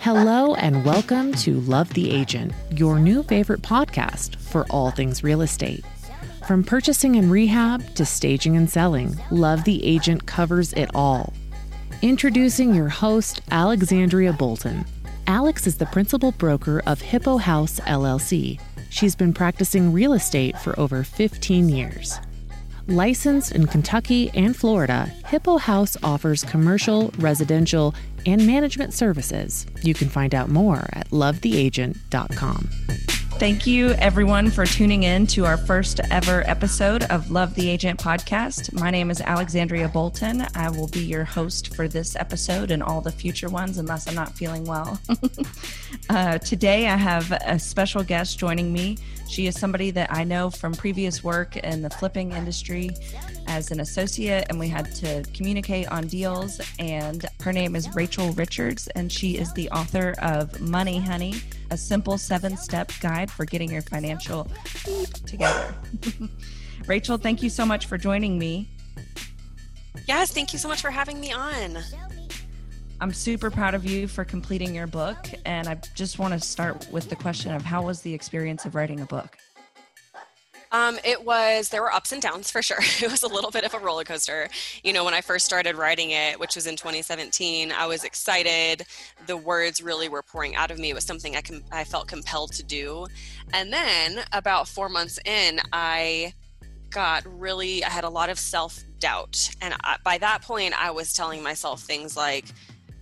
Hello, and welcome to Love the Agent, your new favorite podcast for all things real estate. From purchasing and rehab to staging and selling, Love the Agent covers it all. Introducing your host, Alexandria Bolton. Alex is the principal broker of Hippo House LLC. She's been practicing real estate for over 15 years. Licensed in Kentucky and Florida, Hippo House offers commercial, residential, and management services. You can find out more at lovetheagent.com. Thank you, everyone, for tuning in to our first ever episode of Love the Agent podcast. My name is Alexandria Bolton. I will be your host for this episode and all the future ones, unless I'm not feeling well. uh, today, I have a special guest joining me. She is somebody that I know from previous work in the flipping industry as an associate, and we had to communicate on deals. And her name is Rachel Richards, and she is the author of Money Honey a simple seven step guide for getting your financial together. Rachel, thank you so much for joining me. Yes, thank you so much for having me on. I'm super proud of you for completing your book. And I just want to start with the question of how was the experience of writing a book? Um, it was, there were ups and downs for sure. It was a little bit of a roller coaster. You know, when I first started writing it, which was in 2017, I was excited. The words really were pouring out of me. It was something I, com- I felt compelled to do. And then about four months in, I got really, I had a lot of self doubt. And I, by that point, I was telling myself things like,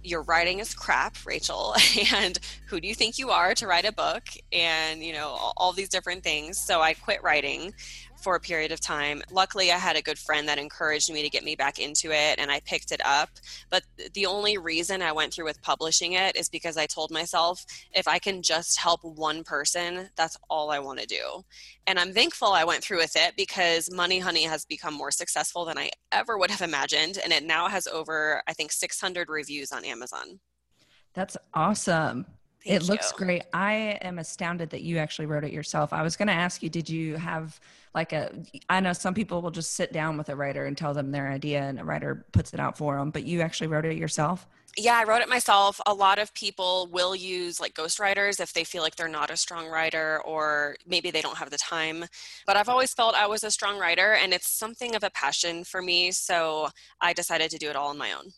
your writing is crap, Rachel, and who do you think you are to write a book? And, you know, all, all these different things. So I quit writing for a period of time. Luckily, I had a good friend that encouraged me to get me back into it and I picked it up. But the only reason I went through with publishing it is because I told myself if I can just help one person, that's all I want to do. And I'm thankful I went through with it because Money Honey has become more successful than I ever would have imagined. And it now has over, I think, 600 reviews on Amazon. That's awesome. Thank it looks great. I am astounded that you actually wrote it yourself. I was going to ask you, did you have like a, I know some people will just sit down with a writer and tell them their idea and a writer puts it out for them, but you actually wrote it yourself? Yeah, I wrote it myself. A lot of people will use like ghostwriters if they feel like they're not a strong writer or maybe they don't have the time. But I've always felt I was a strong writer and it's something of a passion for me. So I decided to do it all on my own.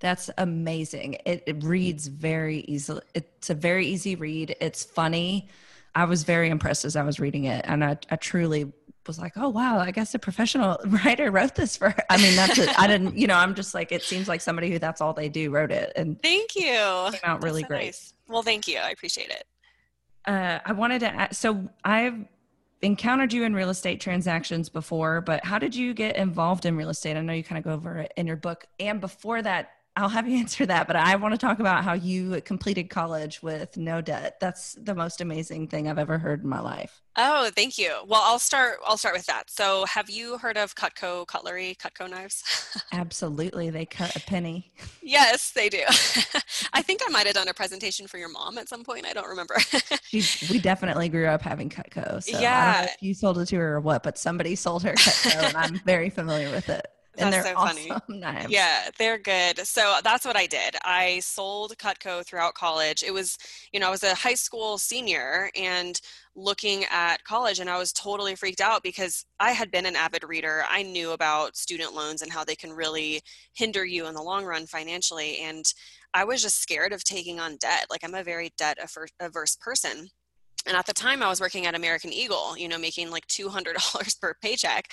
That's amazing. It, it reads very easily. It's a very easy read. It's funny. I was very impressed as I was reading it, and I, I truly was like, "Oh wow, I guess a professional writer wrote this for." Her. I mean, that's it. I didn't, you know, I'm just like, it seems like somebody who that's all they do wrote it, and thank you. It came out really so great. Nice. Well, thank you. I appreciate it. Uh, I wanted to. Ask, so I've encountered you in real estate transactions before, but how did you get involved in real estate? I know you kind of go over it in your book, and before that, I'll have you answer that, but I want to talk about how you completed college with no debt. That's the most amazing thing I've ever heard in my life. Oh, thank you. Well, I'll start I'll start with that. So, have you heard of Cutco cutlery, Cutco knives? Absolutely. They cut a penny. yes, they do. I think I might have done a presentation for your mom at some point. I don't remember. we definitely grew up having Cutco. So yeah. if you sold it to her or what, but somebody sold her Cutco and I'm very familiar with it and that's they're so awesome funny. knives. Yeah, they're good. So that's what I did. I sold Cutco throughout college. It was, you know, I was a high school senior and looking at college and I was totally freaked out because I had been an avid reader. I knew about student loans and how they can really hinder you in the long run financially and I was just scared of taking on debt. Like I'm a very debt averse person and at the time i was working at american eagle you know making like $200 per paycheck.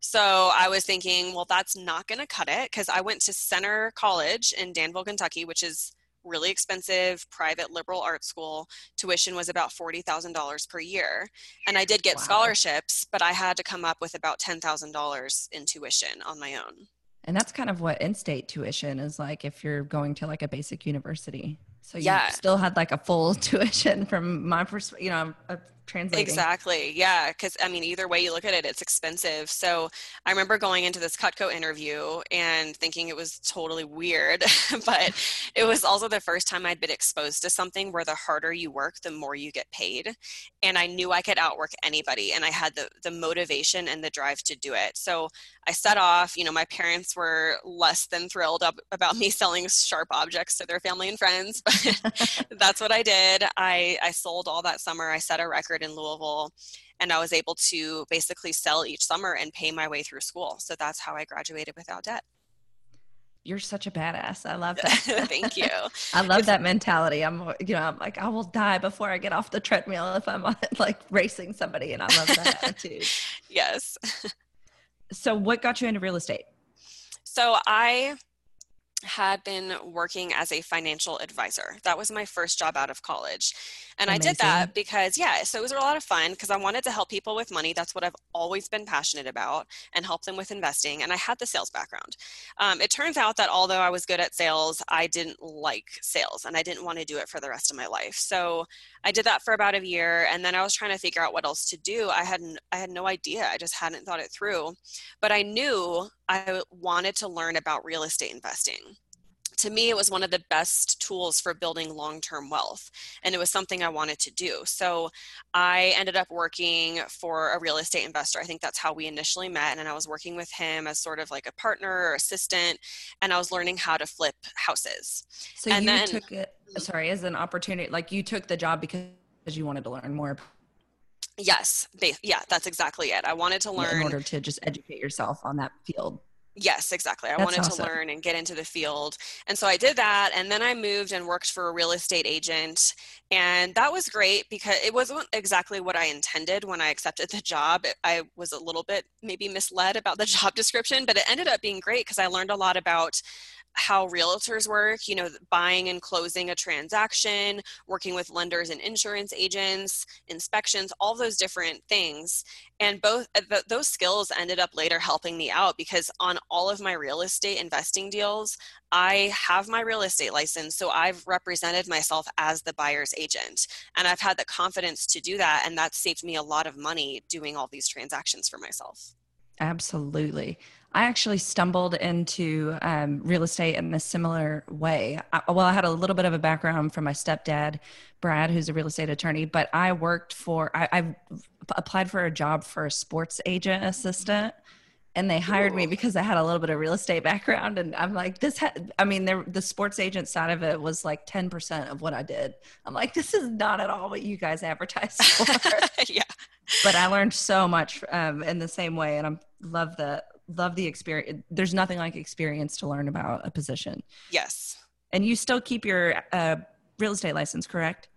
So i was thinking well that's not going to cut it because i went to centre college in danville kentucky which is really expensive private liberal art school. Tuition was about $40000 per year. And i did get wow. scholarships but i had to come up with about $10000 in tuition on my own. And that's kind of what in-state tuition is like if you're going to like a basic university so you yeah. still had like a full tuition from my perspective. You know, I'm translating. Exactly. Yeah. Because, I mean, either way you look at it, it's expensive. So I remember going into this Cutco interview and thinking it was totally weird, but it was also the first time I'd been exposed to something where the harder you work, the more you get paid. And I knew I could outwork anybody. And I had the, the motivation and the drive to do it. So I set off. You know, my parents were less than thrilled up, about me selling sharp objects to their family and friends, but that's what I did. I, I sold all that summer. I set a record in Louisville and I was able to basically sell each summer and pay my way through school. So that's how I graduated without debt. You're such a badass. I love that. Thank you. I love it's, that mentality. I'm, you know, I'm like, I will die before I get off the treadmill if I'm like racing somebody, and I love that attitude. Yes. So, what got you into real estate? So, I had been working as a financial advisor. That was my first job out of college. And Amazing. I did that because, yeah, so it was a lot of fun because I wanted to help people with money. That's what I've always been passionate about and help them with investing. And I had the sales background. Um, it turns out that although I was good at sales, I didn't like sales and I didn't want to do it for the rest of my life. So I did that for about a year and then I was trying to figure out what else to do. I hadn't I had no idea. I just hadn't thought it through. But I knew I wanted to learn about real estate investing to me, it was one of the best tools for building long term wealth. And it was something I wanted to do. So I ended up working for a real estate investor. I think that's how we initially met. And I was working with him as sort of like a partner or assistant. And I was learning how to flip houses. So and you then, took it, sorry, as an opportunity, like you took the job because you wanted to learn more Yes, they, yeah, that's exactly it. I wanted to learn in order to just educate yourself on that field. Yes, exactly. I That's wanted awesome. to learn and get into the field. And so I did that. And then I moved and worked for a real estate agent. And that was great because it wasn't exactly what I intended when I accepted the job. I was a little bit maybe misled about the job description, but it ended up being great because I learned a lot about how realtors work, you know, buying and closing a transaction, working with lenders and insurance agents, inspections, all those different things. And both uh, those skills ended up later helping me out because on all of my real estate investing deals, I have my real estate license. So I've represented myself as the buyer's agent. And I've had the confidence to do that. And that saved me a lot of money doing all these transactions for myself. Absolutely. I actually stumbled into um, real estate in a similar way. I, well, I had a little bit of a background from my stepdad, Brad, who's a real estate attorney, but I worked for, I, I applied for a job for a sports agent assistant and they hired Ooh. me because I had a little bit of real estate background. And I'm like, this, ha- I mean, the sports agent side of it was like 10% of what I did. I'm like, this is not at all what you guys advertise for. yeah. But I learned so much um, in the same way. And I love the, love the experience. There's nothing like experience to learn about a position. Yes. And you still keep your uh, real estate license, correct?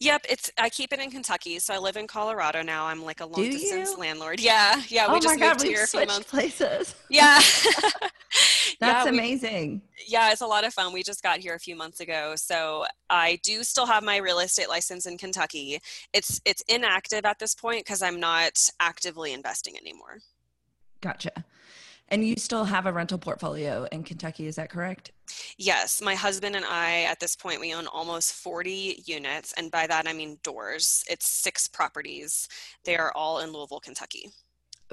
Yep, it's I keep it in Kentucky, so I live in Colorado now. I'm like a long distance landlord. Yeah, yeah. We oh just moved God, here a few months. places. Yeah, that's yeah, amazing. yeah, it's a lot of fun. We just got here a few months ago, so I do still have my real estate license in Kentucky. It's it's inactive at this point because I'm not actively investing anymore. Gotcha. And you still have a rental portfolio in Kentucky, is that correct? Yes. My husband and I, at this point, we own almost 40 units. And by that, I mean doors. It's six properties. They are all in Louisville, Kentucky.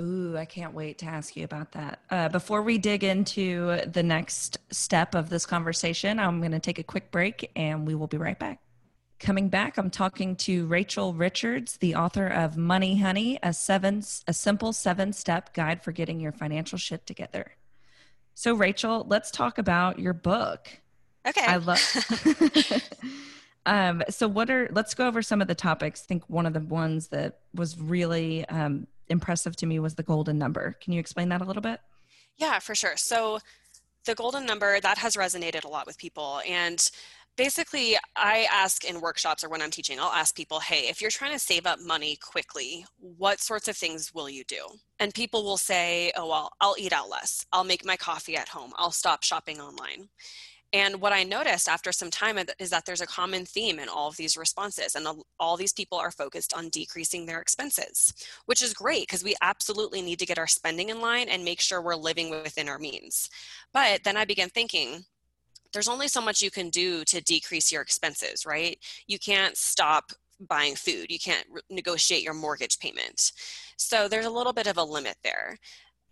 Ooh, I can't wait to ask you about that. Uh, before we dig into the next step of this conversation, I'm going to take a quick break and we will be right back. Coming back, I'm talking to Rachel Richards, the author of Money Honey, a seven a simple seven-step guide for getting your financial shit together. So Rachel, let's talk about your book. Okay. I love Um so what are let's go over some of the topics. I think one of the ones that was really um impressive to me was the golden number. Can you explain that a little bit? Yeah, for sure. So the golden number that has resonated a lot with people and basically i ask in workshops or when i'm teaching i'll ask people hey if you're trying to save up money quickly what sorts of things will you do and people will say oh well i'll eat out less i'll make my coffee at home i'll stop shopping online and what I noticed after some time is that there's a common theme in all of these responses, and all these people are focused on decreasing their expenses, which is great because we absolutely need to get our spending in line and make sure we're living within our means. But then I began thinking, there's only so much you can do to decrease your expenses, right? You can't stop buying food. You can't re- negotiate your mortgage payment. So there's a little bit of a limit there.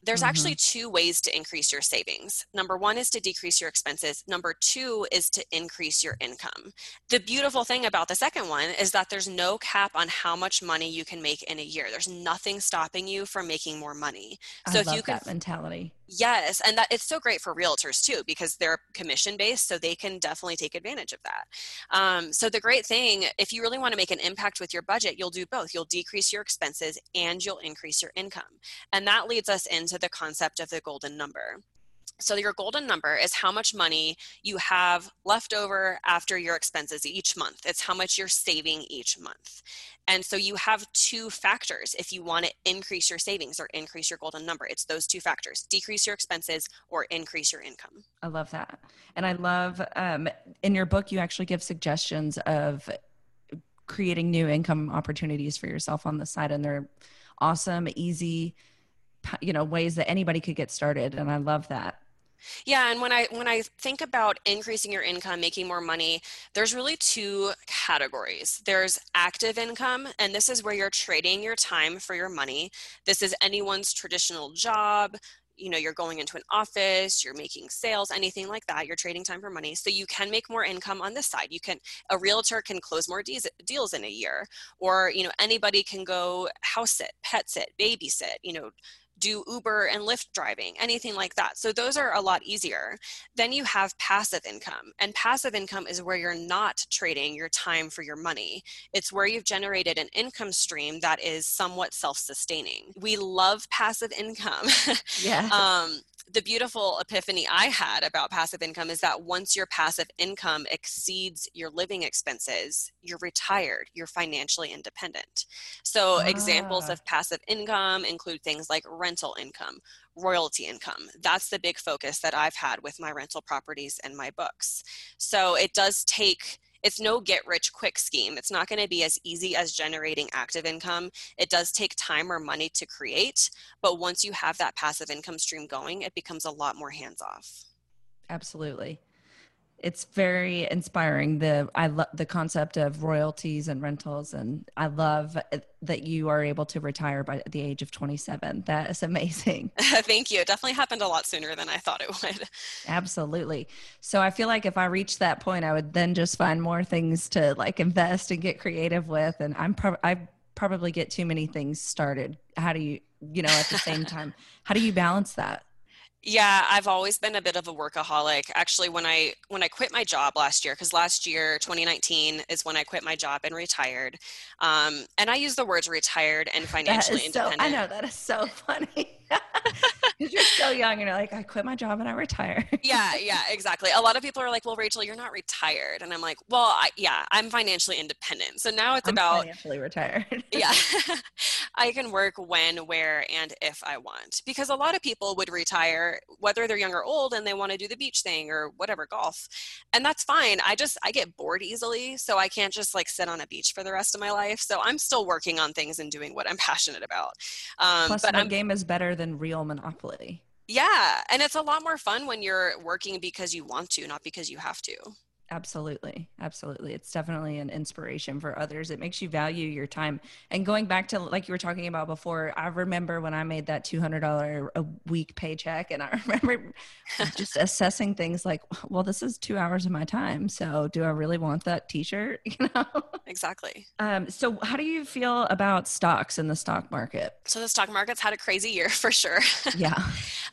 There's mm-hmm. actually two ways to increase your savings. Number one is to decrease your expenses. Number two is to increase your income. The beautiful thing about the second one is that there's no cap on how much money you can make in a year. There's nothing stopping you from making more money. So I if you can, that mentality. Yes, and that it's so great for realtors too because they're commission based, so they can definitely take advantage of that. Um, so the great thing, if you really want to make an impact with your budget, you'll do both. You'll decrease your expenses and you'll increase your income, and that leads us into the concept of the golden number. So, your golden number is how much money you have left over after your expenses each month. It's how much you're saving each month. And so, you have two factors if you want to increase your savings or increase your golden number. It's those two factors decrease your expenses or increase your income. I love that. And I love um, in your book, you actually give suggestions of creating new income opportunities for yourself on the side. And they're awesome, easy you know ways that anybody could get started and i love that yeah, and when I when I think about increasing your income, making more money, there's really two categories. There's active income, and this is where you're trading your time for your money. This is anyone's traditional job. You know, you're going into an office, you're making sales, anything like that. You're trading time for money. So you can make more income on this side. You can a realtor can close more deals in a year, or you know, anybody can go house sit, pet sit, babysit, you know, do Uber and Lyft driving, anything like that. So those are a lot easier. Then you have passive income. And passive income is where you're not trading your time for your money. It's where you've generated an income stream that is somewhat self sustaining. We love passive income. Yeah. um, the beautiful epiphany I had about passive income is that once your passive income exceeds your living expenses, you're retired, you're financially independent. So, ah. examples of passive income include things like rental income, royalty income. That's the big focus that I've had with my rental properties and my books. So, it does take it's no get rich quick scheme. It's not going to be as easy as generating active income. It does take time or money to create, but once you have that passive income stream going, it becomes a lot more hands off. Absolutely it's very inspiring the i love the concept of royalties and rentals and i love uh, that you are able to retire by the age of 27 that is amazing. Thank you. It definitely happened a lot sooner than i thought it would. Absolutely. So i feel like if i reached that point i would then just find more things to like invest and get creative with and i'm pro- i probably get too many things started. How do you you know at the same time how do you balance that yeah, I've always been a bit of a workaholic. Actually, when I when I quit my job last year, because last year, 2019, is when I quit my job and retired. Um, and I use the words retired and financially independent. So, I know that is so funny. Because you're so young and you're like, I quit my job and I retire. yeah, yeah, exactly. A lot of people are like, well, Rachel, you're not retired. And I'm like, well, I, yeah, I'm financially independent. So now it's I'm about financially retired. yeah. I can work when, where, and if I want. Because a lot of people would retire, whether they're young or old, and they want to do the beach thing or whatever, golf. And that's fine. I just, I get bored easily. So I can't just like sit on a beach for the rest of my life. So I'm still working on things and doing what I'm passionate about. Um, Plus, but I'm, game is better than real monopoly. Yeah. And it's a lot more fun when you're working because you want to, not because you have to. Absolutely. Absolutely. It's definitely an inspiration for others. It makes you value your time. And going back to like you were talking about before, I remember when I made that $200 a week paycheck and I remember just assessing things like, well, this is 2 hours of my time. So, do I really want that t-shirt, you know? Exactly. Um, so how do you feel about stocks in the stock market? So the stock market's had a crazy year for sure. Yeah.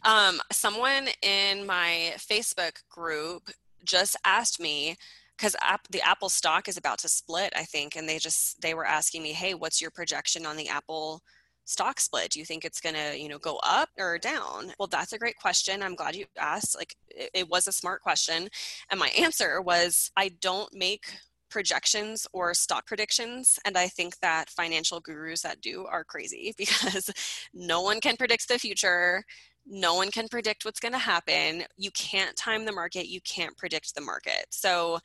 um, someone in my Facebook group just asked me because the apple stock is about to split i think and they just they were asking me hey what's your projection on the apple stock split? Do you think it's going to you know go up or down? Well that's a great question. I'm glad you asked. Like it, it was a smart question and my answer was i don't make projections or stock predictions. And I think that financial gurus that do are crazy because no one can predict the future no one can predict what's going to happen. You can't time the market, you can't predict the market. So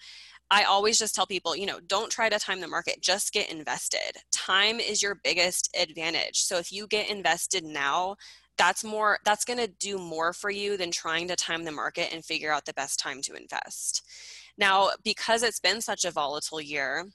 I always just tell people, you know, don't try to time the market, just get invested. Time is your biggest advantage. So if you get invested now, that's more that's going to do more for you than trying to time the market and figure out the best time to invest. Now, because it's been such a volatile year,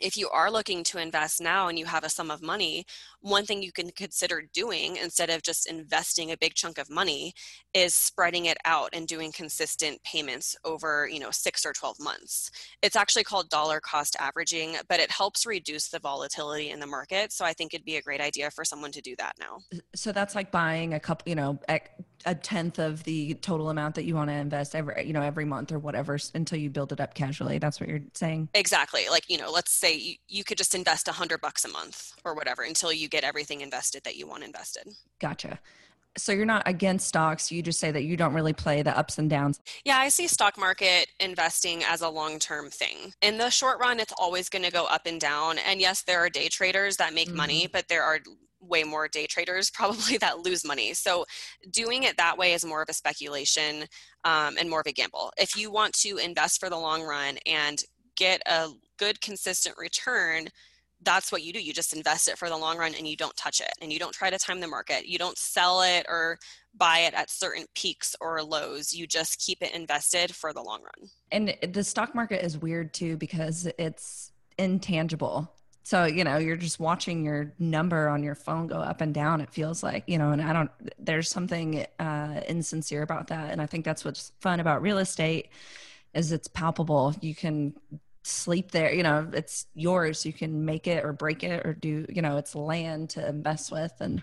if you are looking to invest now and you have a sum of money, one thing you can consider doing instead of just investing a big chunk of money is spreading it out and doing consistent payments over, you know, 6 or 12 months. It's actually called dollar cost averaging, but it helps reduce the volatility in the market, so I think it'd be a great idea for someone to do that now. So that's like buying a couple, you know, a tenth of the total amount that you want to invest every you know every month or whatever until you build it up casually. That's what you're saying? Exactly. Like you know let's say you, you could just invest a hundred bucks a month or whatever until you get everything invested that you want invested. Gotcha. So you're not against stocks you just say that you don't really play the ups and downs? Yeah i see stock market investing as a long-term thing. In the short run it's always going to go up and down and yes there are day traders that make mm-hmm. money but there are way more day traders probably that lose money. So doing it that way is more of a speculation um, and more of a gamble. If you want to invest for the long run and get a good consistent return, that's what you do. You just invest it for the long run and you don't touch it and you don't try to time the market. You don't sell it or buy it at certain peaks or lows. You just keep it invested for the long run. And the stock market is weird too because it's intangible so, you know, you're just watching your number on your phone go up and down, it feels like, you know, and I don't, there's something uh, insincere about that. And I think that's what's fun about real estate is it's palpable. You can sleep there, you know, it's yours. You can make it or break it or do, you know, it's land to mess with. And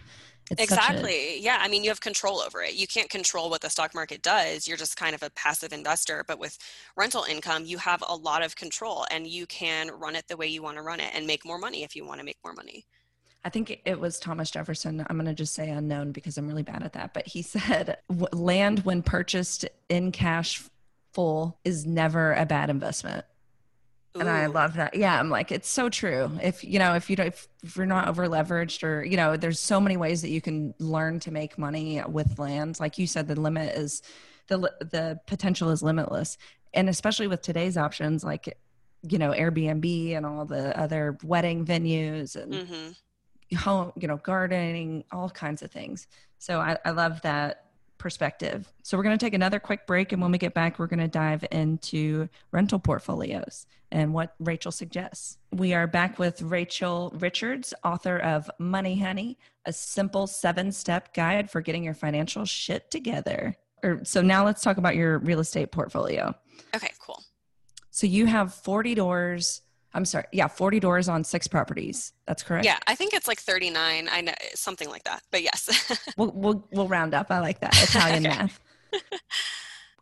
it's exactly. A- yeah. I mean, you have control over it. You can't control what the stock market does. You're just kind of a passive investor. But with rental income, you have a lot of control and you can run it the way you want to run it and make more money if you want to make more money. I think it was Thomas Jefferson. I'm going to just say unknown because I'm really bad at that. But he said, land when purchased in cash full is never a bad investment. Ooh. And I love that. Yeah, I'm like, it's so true. If you know, if you don't, if, if you're not over leveraged, or you know, there's so many ways that you can learn to make money with land. Like you said, the limit is the the potential is limitless, and especially with today's options, like you know, Airbnb and all the other wedding venues and mm-hmm. home, you know, gardening, all kinds of things. So I, I love that perspective. So we're going to take another quick break. And when we get back, we're going to dive into rental portfolios and what Rachel suggests. We are back with Rachel Richards, author of Money Honey, a simple seven step guide for getting your financial shit together. Or, so now let's talk about your real estate portfolio. Okay, cool. So you have 40 doors I'm sorry. Yeah, 40 doors on six properties. That's correct. Yeah, I think it's like 39. I know something like that. But yes. we'll, we'll we'll round up. I like that Italian math.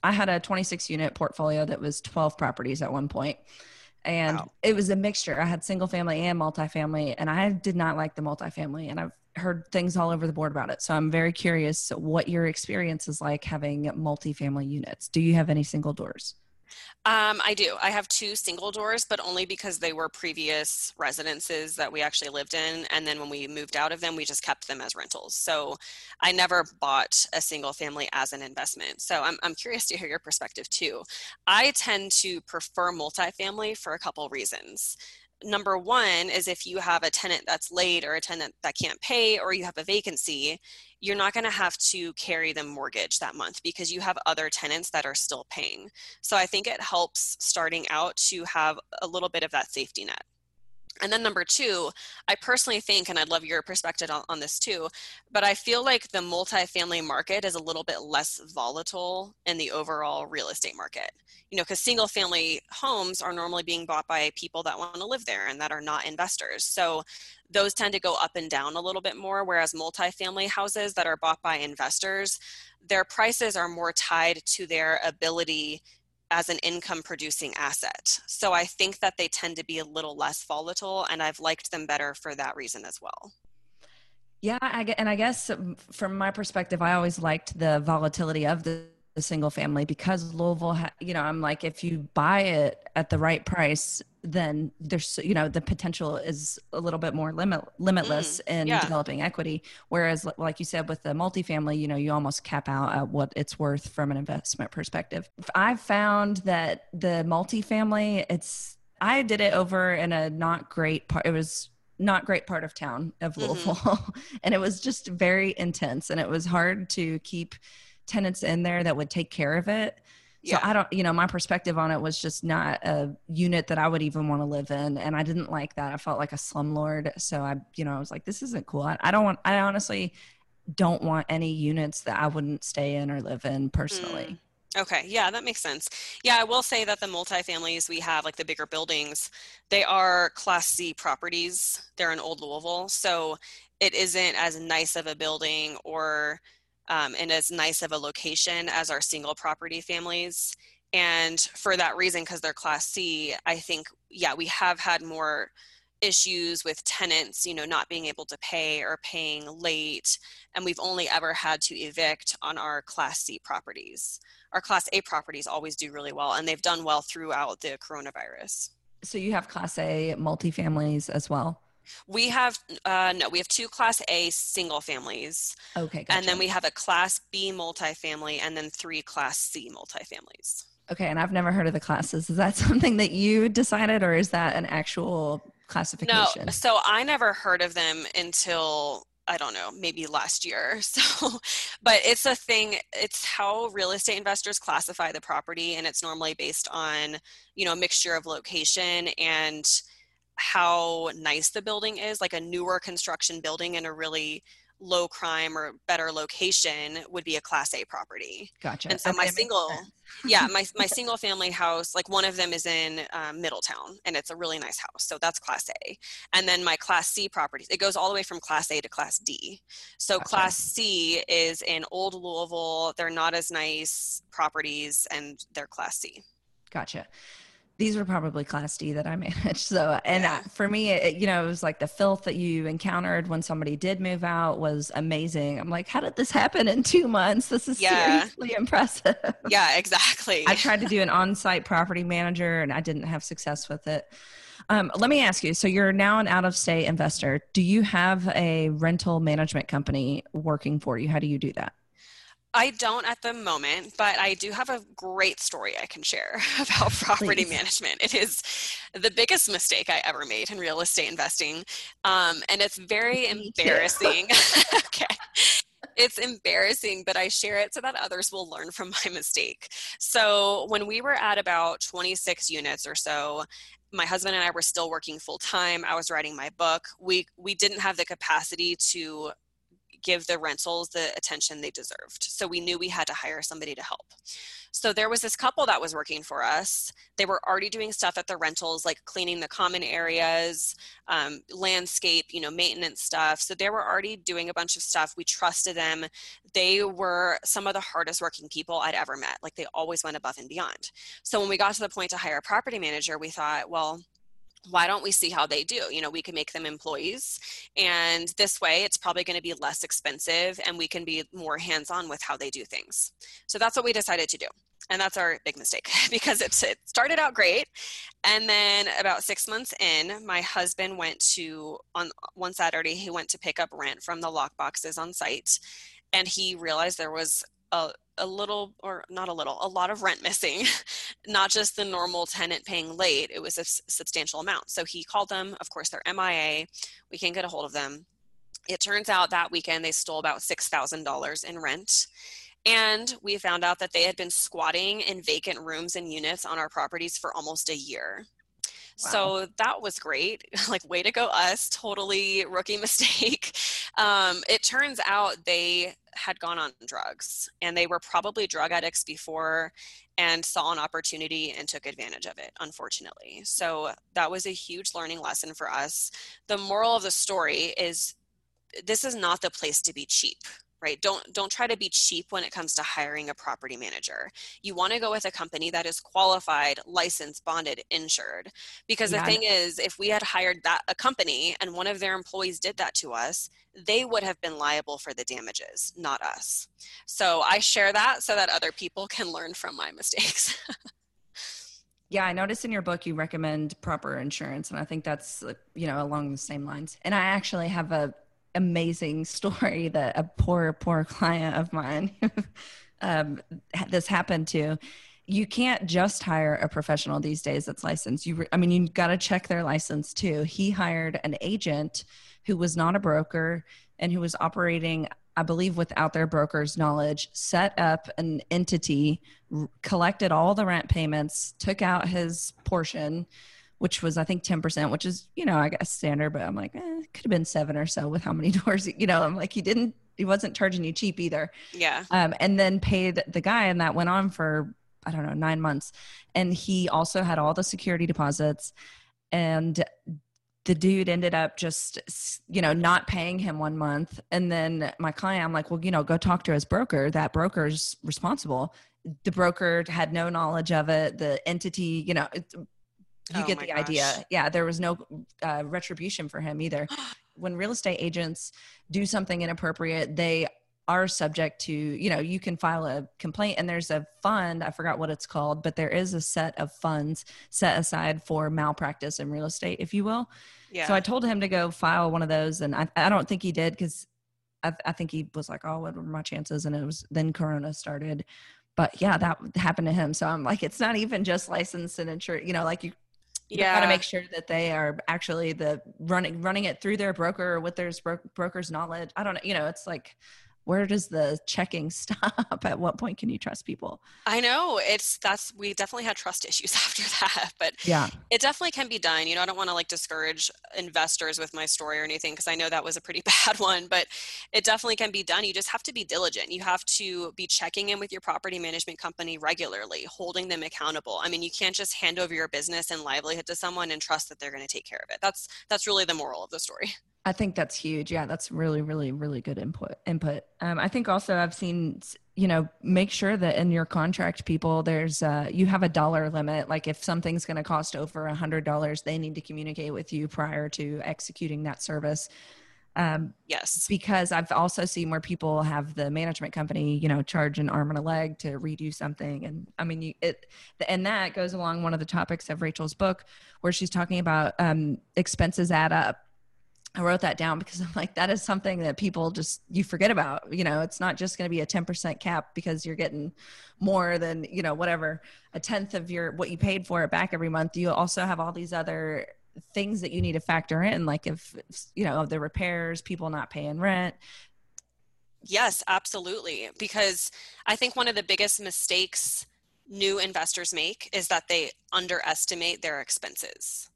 I had a 26 unit portfolio that was 12 properties at one. And wow. it was a mixture. I had single family and multifamily, and I did not like the multifamily. And I've heard things all over the board about it. So I'm very curious what your experience is like having multifamily units. Do you have any single doors? Um, I do. I have two single doors, but only because they were previous residences that we actually lived in. And then when we moved out of them, we just kept them as rentals. So I never bought a single family as an investment. So I'm, I'm curious to hear your perspective too. I tend to prefer multifamily for a couple reasons number one is if you have a tenant that's late or a tenant that can't pay or you have a vacancy you're not going to have to carry the mortgage that month because you have other tenants that are still paying. So i think it helps starting out to have a little bit of that safety net and then number two, I personally think, and I'd love your perspective on, on, this too, but I feel like the multifamily market is a little bit less volatile in the overall real estate market. You know, because single family homes are normally being bought by people that want to live there and that are not investors. So those tend to go up and down a little bit more, whereas multifamily houses that are bought by investors, their prices are more tied to their ability as an income producing asset. So I think that they tend to be a little less volatile, and I've liked them better for that reason as well. Yeah, I, and I guess um, from my perspective, I always liked the volatility of the the single family because Louisville, ha- you know, I'm like, if you buy it at the right price, then there's, you know, the potential is a little bit more limit limitless mm, in yeah. developing equity. Whereas, like you said, with the multifamily, you know, you almost cap out at what it's worth from an investment perspective. I've found that the multifamily, it's, I did it over in a not great part. It was not great part of town of mm-hmm. Louisville, mm-hmm. and it was just very intense, and it was hard to keep tenants in there that would take care of it. So I don't, you know, my perspective on it was just not a unit that I would even want to live in. And I didn't like that. I felt like a slumlord. So I, you know, I was like, this isn't cool. I, I don't want, I honestly don't want any units that I wouldn't stay in or live in personally. Mm. Okay, yeah, that makes sense. Yeah, I will say that the multifamilies we have, like the bigger buildings, they are Class C properties. They're in Old Louisville. So it isn't as nice of a building or um, and as nice of a location as our single property families. And for that reason, because they're Class C, I think, yeah, we have had more issues with tenants, you know, not being able to pay or paying late. And we've only ever had to evict on our Class C properties. Our Class A properties always do really well, and they've done well throughout the coronavirus. So you have Class A multifamilies as well? We have uh, no, we have two Class A single families. Okay, gotcha. and then we have a Class B multifamily, and then three Class C multifamilies. Okay, and I've never heard of the classes. Is that something that you decided, or is that an actual classification? No, so I never heard of them until I don't know, maybe last year. So, but it's a thing, it's how real estate investors classify the property, and it's normally based on, you know, a mixture of location and how nice the building is, like a newer construction building in a really low crime or better location would be a class A property. Gotcha. And so okay, my single, yeah, my, my single family house, like one of them is in um, Middletown and it's a really nice house. So that's class A. And then my class C properties, it goes all the way from class A to class D. So gotcha. class C is in old Louisville. They're not as nice properties and they're class C. Gotcha these were probably class D that I managed. So, and yeah. for me, it, you know, it was like the filth that you encountered when somebody did move out was amazing. I'm like, how did this happen in two months? This is yeah. seriously impressive. Yeah, exactly. I tried to do an on site property manager and I didn't have success with it. Um, let me ask you so you're now an out of state investor. Do you have a rental management company working for you? How do you do that? I don't at the moment, but I do have a great story I can share about property Please. management. It is the biggest mistake I ever made in real estate investing. Um, and it's very embarrassing. okay. It's embarrassing, but I share it so that others will learn from my mistake. So, when we were at about 26 units or so, my husband and I were still working full time. I was writing my book. We we didn't have the capacity to give the rentals the attention they deserved. So we knew we had to hire somebody to help. So there was this couple that was working for us. They were already doing stuff at the rentals, like cleaning the common areas, um, landscape, you know, maintenance stuff. So they were already doing a bunch of stuff. We trusted them. They were some of the hardest working people I'd ever met. Like they always went above and beyond. So when we got to the point to hire a property manager, we thought, well, why don't we see how they do? You know we can make them employees and this way it's probably going to be less expensive and we can be more hands on with how they do things. So that's what we decided to do and that's our big mistake because it's, it started out great and then about six months in my husband went to on one saturday he went to pick up rent from the lock boxes on site and he realized there was a, a little or not a little a lot of rent missing not just the normal tenant paying late it was a s- substantial amount. So he called them of course they're mia we can't get a hold of them. It turns out that weekend they stole about $6000 in rent and we found out that they had been squatting in vacant rooms and units on our properties for almost a year So that was great. like, way to go, us. Totally rookie mistake. Um, it turns out they had gone on drugs and they were probably drug addicts before and saw an opportunity and took advantage of it, unfortunately. So that was a huge learning lesson for us. The moral of the story is this is not the place to be cheap right? Don't don't try to be cheap when it comes to hiring a property manager. You want to go with a company that is qualified licensed bonded insured. Because yeah. the thing is if we had hired that a company and one of their employees did that to us they would have been liable for the damages not us. So i share that so that other people can learn from my mistakes. Yeah, I noticed in your book you recommend proper insurance, and I think that's you know along the same lines. And I actually have a amazing story that a poor, poor client of mine um, this happened to. You can't just hire a professional these days that's licensed. You, I mean, you got to check their license too. He hired an agent who was not a broker and who was operating I believe without their broker's knowledge, set up an entity, collected all the rent payments, took out his portion, which was I think 10%, which is, you know, I guess standard, but I'm like, eh, it could have been seven or so with how many doors, you know, I'm like, he didn't, he wasn't charging you cheap either. Yeah. Um, and then paid the guy, and that went on for, I don't know, nine months. And he also had all the security deposits and the dude ended up just you know not paying him one month and then my client i'm like well you know go talk to his broker that broker's responsible the broker had no knowledge of it the entity you know you Oh get the gosh. idea yeah there was no uh, retribution for him either when real estate agents do something inappropriate they are subject to you know you can file a complaint and there's a fund i forgot what it's called but there is a set of funds set aside for malpractice in real estate if you will Yeah. so I told him to go file one of those, and I, I don't think he did because I, I think he was like, "Oh, what were my chances?" And it was then Corona started, but yeah, that happened to him. So I'm like, it's not even just licensed and insured. You know, like you, you got to make sure that they are actually the running running it through their broker with their bro- broker's knowledge. I don't know. You know, it's like, where does the checking stop? At what point can you trust people? I know it's that's we definitely had trust issues after that, but Yeah, it definitely can be done. You know, I don't want to like discourage investors with my story or anything because I know that was a pretty bad one, but it definitely can be done. You just have to be diligent. You have to be checking in with your property management company regularly, holding them accountable. I mean, you can't just hand over your business and livelihood to someone and trust that they're going to take care of it. That's that's really the moral of the story. I think that's huge. Yeah, that's really, really, really good input. Input. Um, I think also I've seen, you know, make sure that in your contract, people, there's uh, you have a dollar limit. Like if something's going to cost over a hundred dollars, they need to communicate with you prior to executing that service. Um, Yes. because I've also seen where people have the management company, you know, charge an arm and a leg to redo something, and I mean, you, it, and that goes along one of the topics of Rachel's book, where she's talking about um, expenses add up. I wrote that down because I'm like, that is something that people just you forget about. You know, it's not just going to be a 10% cap because you're getting more than you know whatever a tenth of your what you paid for it back every month. You also have all these other things that you need to factor in, like if you know the repairs, people not paying rent. Yes, absolutely. Because I think one of the biggest mistakes new investors make is that they underestimate their expenses.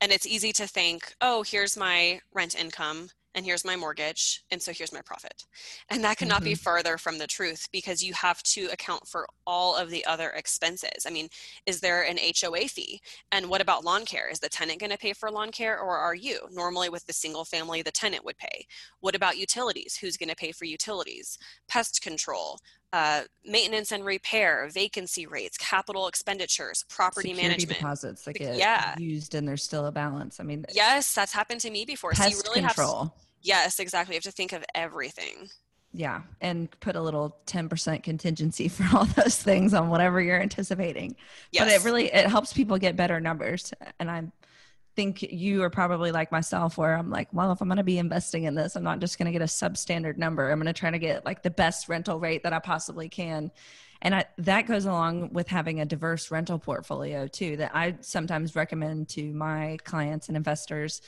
And it's easy to think, oh, here's my rent income and here's my mortgage, and so here's my profit. And that cannot be mm-hmm. further from the truth because you have to account for all of the other expenses. I mean, is there an HOA fee? And what about lawn care? Is the tenant going to pay for lawn care or are you? Normally, with the single family, the tenant would pay. What about utilities? Who's going to pay for utilities? Pest control, uh, maintenance and repair, vacancy rates, capital expenditures, property Security management. deposits that get yeah. used and there's still a balance. I mean, Yes, that's happened to me before. so you pest really have control. to, yes, exactly. You have to think of everything. Yeah, and put a little 10% contingency for all those things on whatever you're anticipating. Yes. But it really it helps people get better numbers and I think you are probably like myself where I'm like, well, if I'm going to be investing in this, I'm not just going to get a substandard number. I'm going to try to get like the best rental rate that I possibly can. And I, that goes along with having a diverse rental portfolio too, that I sometimes recommend to my clients and investors.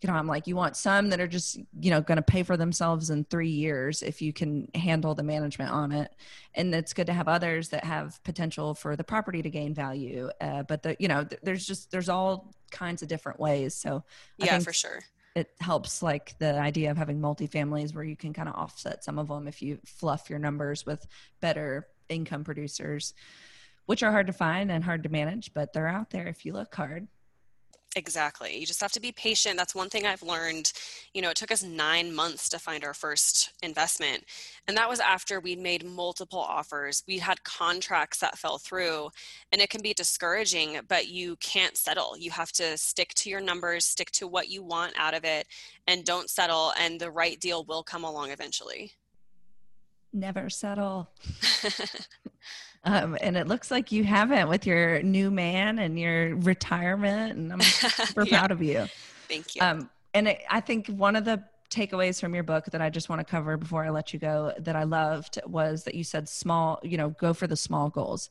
You know, I'm like, you want some that are just, you know, going to pay for themselves in three years if you can handle the management on it. And it's good to have others that have potential for the property to gain value. Uh, but the, you know, th- there's just, there's all kinds of different ways. So I Yeah, for sure. it helps like the idea of having multifamilies where you can kind of offset some of them if you fluff your numbers with better income producers which are hard to find and hard to manage but they're out there if you look hard Exactly. You just have to be patient. That's one thing I've learned. You know, it took us nine months to find our first investment. And that was after we'd made multiple offers. We had contracts that fell through, and it can be discouraging, but you can't settle. You have to stick to your numbers, stick to what you want out of it, and don't settle. And the right deal will come along eventually. Never settle um, and it looks like you haven't with your new man and your retirement and i'm super Yeah, proud of you Thank you. Um, and it, I think one of the takeaways from your book that I just want to cover before I let you go that I loved was that you said small, you know, go for the small goals.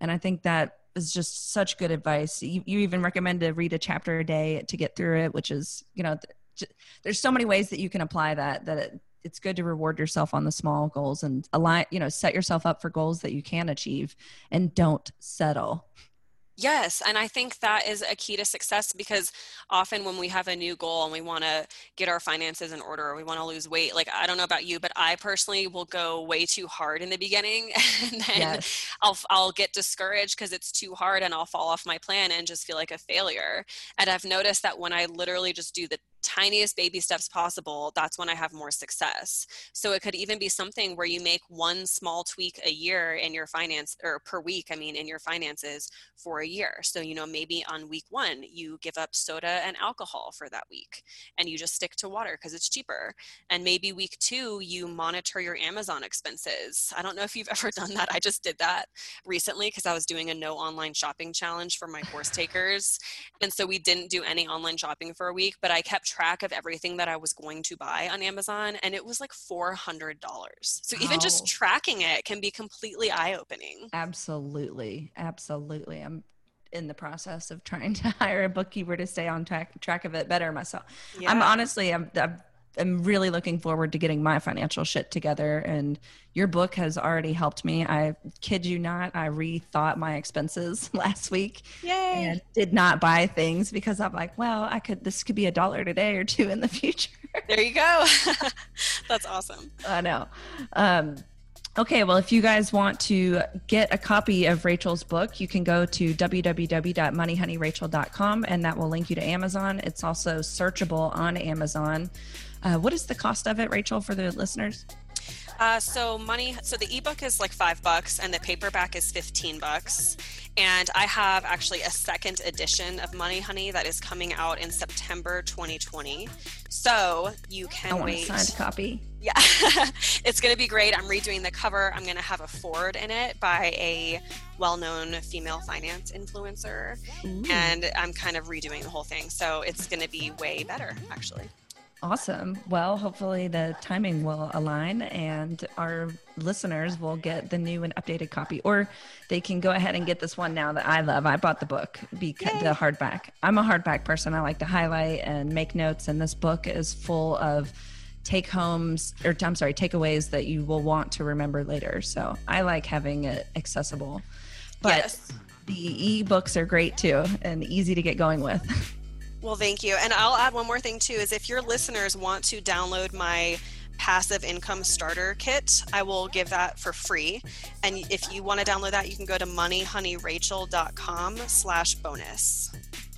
And I think that is just such good advice. You, you even recommend to read a chapter a day to get through it, which is, you know, th- there's so many ways that you can apply that, that it, it's good to reward yourself on the small goals and align, you know, set yourself up for goals that you can achieve and don't settle. Yes, and I think that is a key to success because often when we have a new goal and we want to get our finances in order or we want to lose weight, like I don't know about you, but I personally will go way too hard in the beginning and then yes. I'll I'll get discouraged because it's too hard and I'll fall off my plan and just feel like a failure. And I've noticed that when I literally just do the tiniest baby steps possible, that's when I have more success. So it could even be something where you make one small tweak a year in your finance or per week, I mean, in your finances for a year. So, you know, maybe on week one, you give up soda and alcohol for that week and you just stick to water because it's cheaper. And maybe week two, you monitor your Amazon expenses. I don't know if you've ever done that. I just did that recently because I was doing a no online shopping challenge for my course takers. And so we didn't do any online shopping for a week, but I kept track of everything that I was going to buy on Amazon, and it was like $400. So even just tracking it can be completely eye opening. Absolutely. Absolutely. I'm in the process of trying to hire a bookkeeper to stay on track, track of it better myself. Yeah. I'm honestly, I'm, I'm am really looking forward to getting my financial shit together. And your book has already helped me. I kid you not, I rethought my expenses last week Yay. and did not buy things because I'm like, well, I could, this could be a dollar today or two in the future. There you go. That's awesome. I know. Um, Okay, well, if you guys want to get a copy of Rachel's book, you can go to www.moneyhoneyrachel.com and that will link you to Amazon. It's also searchable on Amazon. Uh, what is the cost of it, Rachel, for the listeners? Uh, so money. So the ebook is like five bucks, and the paperback is fifteen bucks. And I have actually a second edition of Money Honey that is coming out in September 2020. So you can I want wait. A signed copy. Yeah, it's going to be great. I'm redoing the cover. I'm going to have a foreword in it by a well-known female finance influencer, Ooh. and I'm kind of redoing the whole thing. So it's going to be way better, actually. Awesome. Well, hopefully the timing will align and our listeners will get the new and updated copy, or they can go ahead and get this one now that I love. I bought the book, because the hardback. I'm a hardback person. I like to highlight and make notes, and this book is full of take homes or I'm sorry, takeaways that you will want to remember later. So I like having it accessible. But yes. the ebooks are great too and easy to get going with. Well, thank you. And I'll add one more thing too is if your listeners want to download my passive income starter kit, I will give that for free. And if you want to download that, you can go to moneyhoneyrachel.com slash bonus.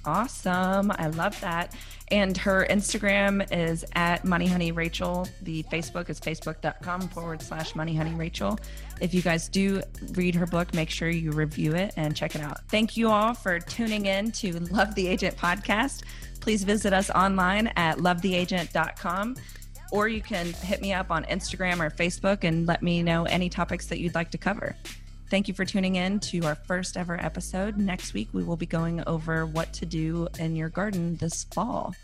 Awesome. I love that. And her Instagram is at moneyhoneyrachel. The Facebook is facebook.com forward slash moneyhoneyrachel. If you guys do read her book, make sure you review it and check it out. Thank you all for tuning in to Love the Agent podcast. Please visit us online at lovetheagent.com or you can hit me up on Instagram or Facebook and let me know any topics that you'd like to cover. Thank you for tuning in to our first ever episode. Next week, we will be going over what to do in your garden this fall.